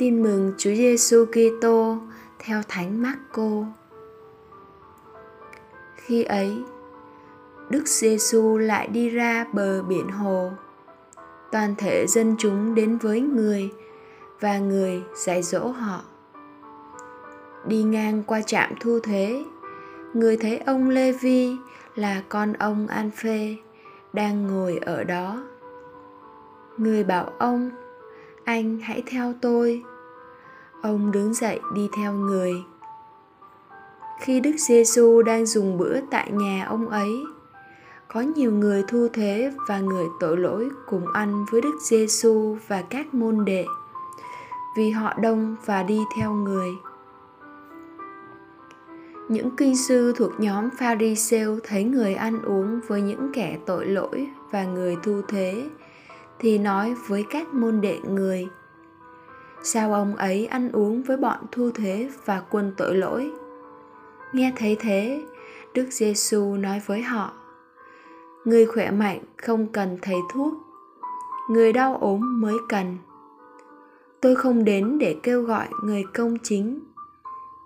Tin mừng Chúa Giêsu Kitô theo Thánh Marco. Khi ấy, Đức Giêsu lại đi ra bờ biển hồ. Toàn thể dân chúng đến với người và người dạy dỗ họ. Đi ngang qua trạm thu thuế, người thấy ông Lê Vi là con ông An Phê đang ngồi ở đó. Người bảo ông, anh hãy theo tôi. Ông đứng dậy đi theo người. Khi Đức Giêsu đang dùng bữa tại nhà ông ấy, có nhiều người thu thuế và người tội lỗi cùng ăn với Đức Giêsu và các môn đệ vì họ đông và đi theo người. Những kinh sư thuộc nhóm Pharisêu thấy người ăn uống với những kẻ tội lỗi và người thu thuế thì nói với các môn đệ người sao ông ấy ăn uống với bọn thu thuế và quân tội lỗi? Nghe thấy thế, đức giê xu nói với họ, người khỏe mạnh không cần thầy thuốc, người đau ốm mới cần. Tôi không đến để kêu gọi người công chính,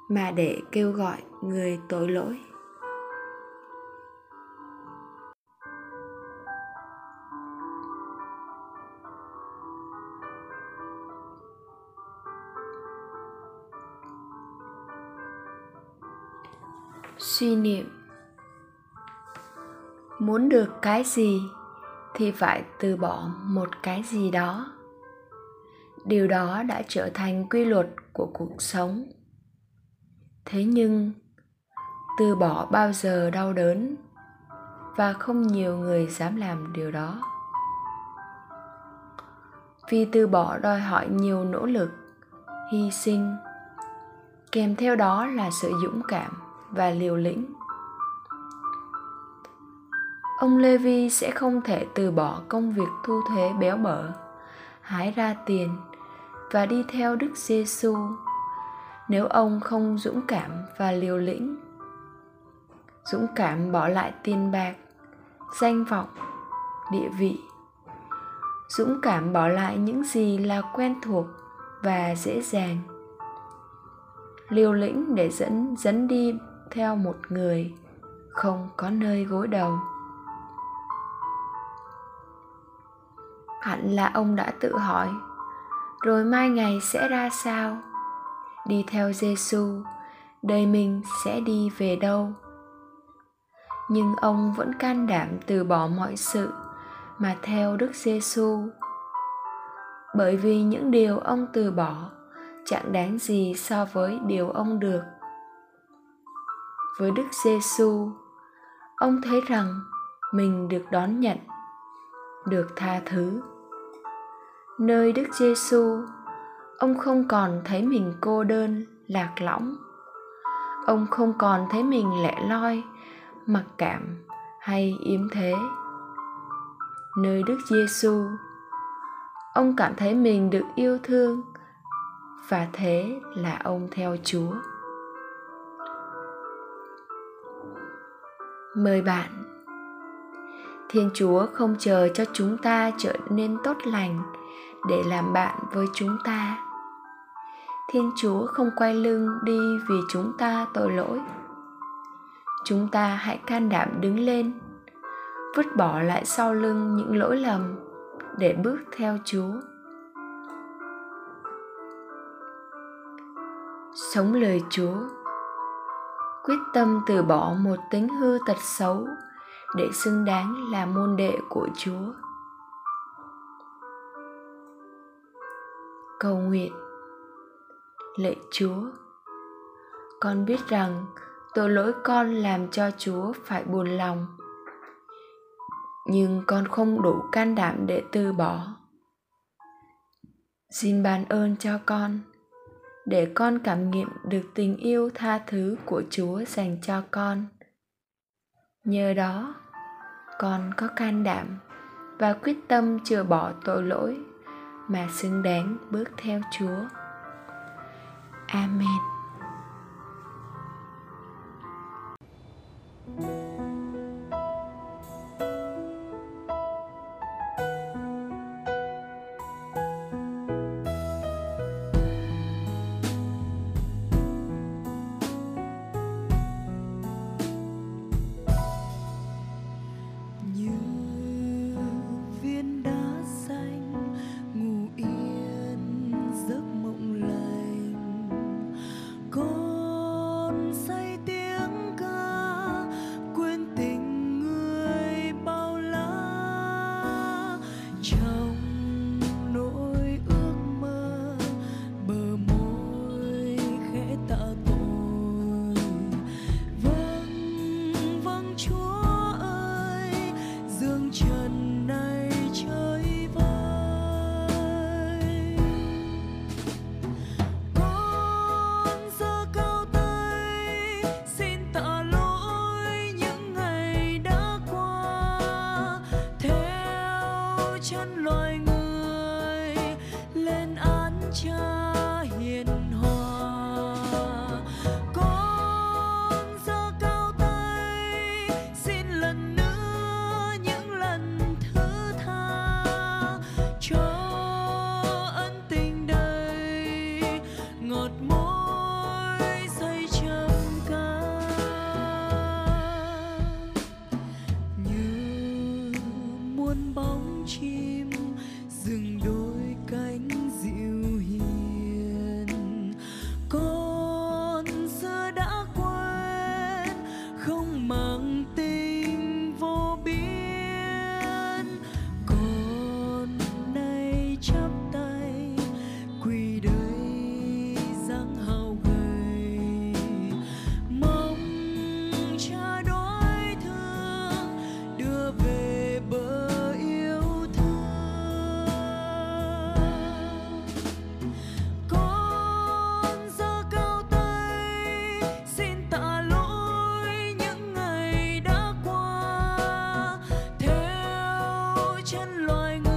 mà để kêu gọi người tội lỗi. Suy niệm. Muốn được cái gì thì phải từ bỏ một cái gì đó. Điều đó đã trở thành quy luật của cuộc sống. Thế nhưng, từ bỏ bao giờ đau đớn và không nhiều người dám làm điều đó. Vì từ bỏ đòi hỏi nhiều nỗ lực, hy sinh, kèm theo đó là sự dũng cảm và liều lĩnh ông Levi sẽ không thể từ bỏ công việc thu thuế béo bở, hái ra tiền và đi theo Đức Giêsu nếu ông không dũng cảm và liều lĩnh. Dũng cảm bỏ lại tiền bạc, danh vọng, địa vị. Dũng cảm bỏ lại những gì là quen thuộc và dễ dàng. Liều lĩnh để dẫn dẫn đi theo một người không có nơi gối đầu. Hẳn là ông đã tự hỏi, rồi mai ngày sẽ ra sao? Đi theo giêsu đời mình sẽ đi về đâu? Nhưng ông vẫn can đảm từ bỏ mọi sự mà theo đức giêsu bởi vì những điều ông từ bỏ chẳng đáng gì so với điều ông được với Đức Giêsu, ông thấy rằng mình được đón nhận, được tha thứ. Nơi Đức Giêsu, ông không còn thấy mình cô đơn, lạc lõng. Ông không còn thấy mình lẻ loi, mặc cảm hay yếm thế. Nơi Đức Giêsu, ông cảm thấy mình được yêu thương và thế là ông theo Chúa. Mời bạn. Thiên chúa không chờ cho chúng ta trở nên tốt lành để làm bạn với chúng ta. Thiên chúa không quay lưng đi vì chúng ta tội lỗi. Chúng ta hãy can đảm đứng lên, vứt bỏ lại sau lưng những lỗi lầm để bước theo chúa. Sống lời chúa quyết tâm từ bỏ một tính hư tật xấu để xứng đáng là môn đệ của chúa. Cầu nguyện. Lạy chúa, con biết rằng tội lỗi con làm cho chúa phải buồn lòng, nhưng con không đủ can đảm để từ bỏ. Xin ban ơn cho con để con cảm nghiệm được tình yêu tha thứ của chúa dành cho con. Nhờ đó, con có can đảm và quyết tâm chừa bỏ tội lỗi mà xứng đáng bước theo chúa. Amen. chose. chân loài người lên án cha. 去 chân loài người.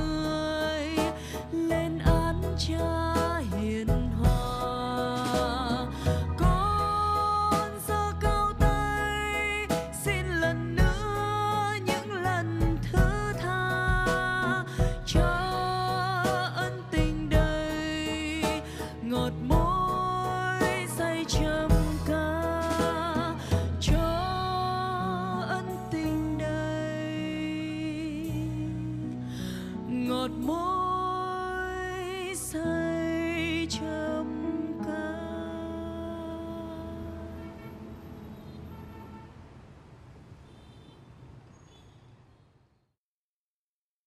Lord, more.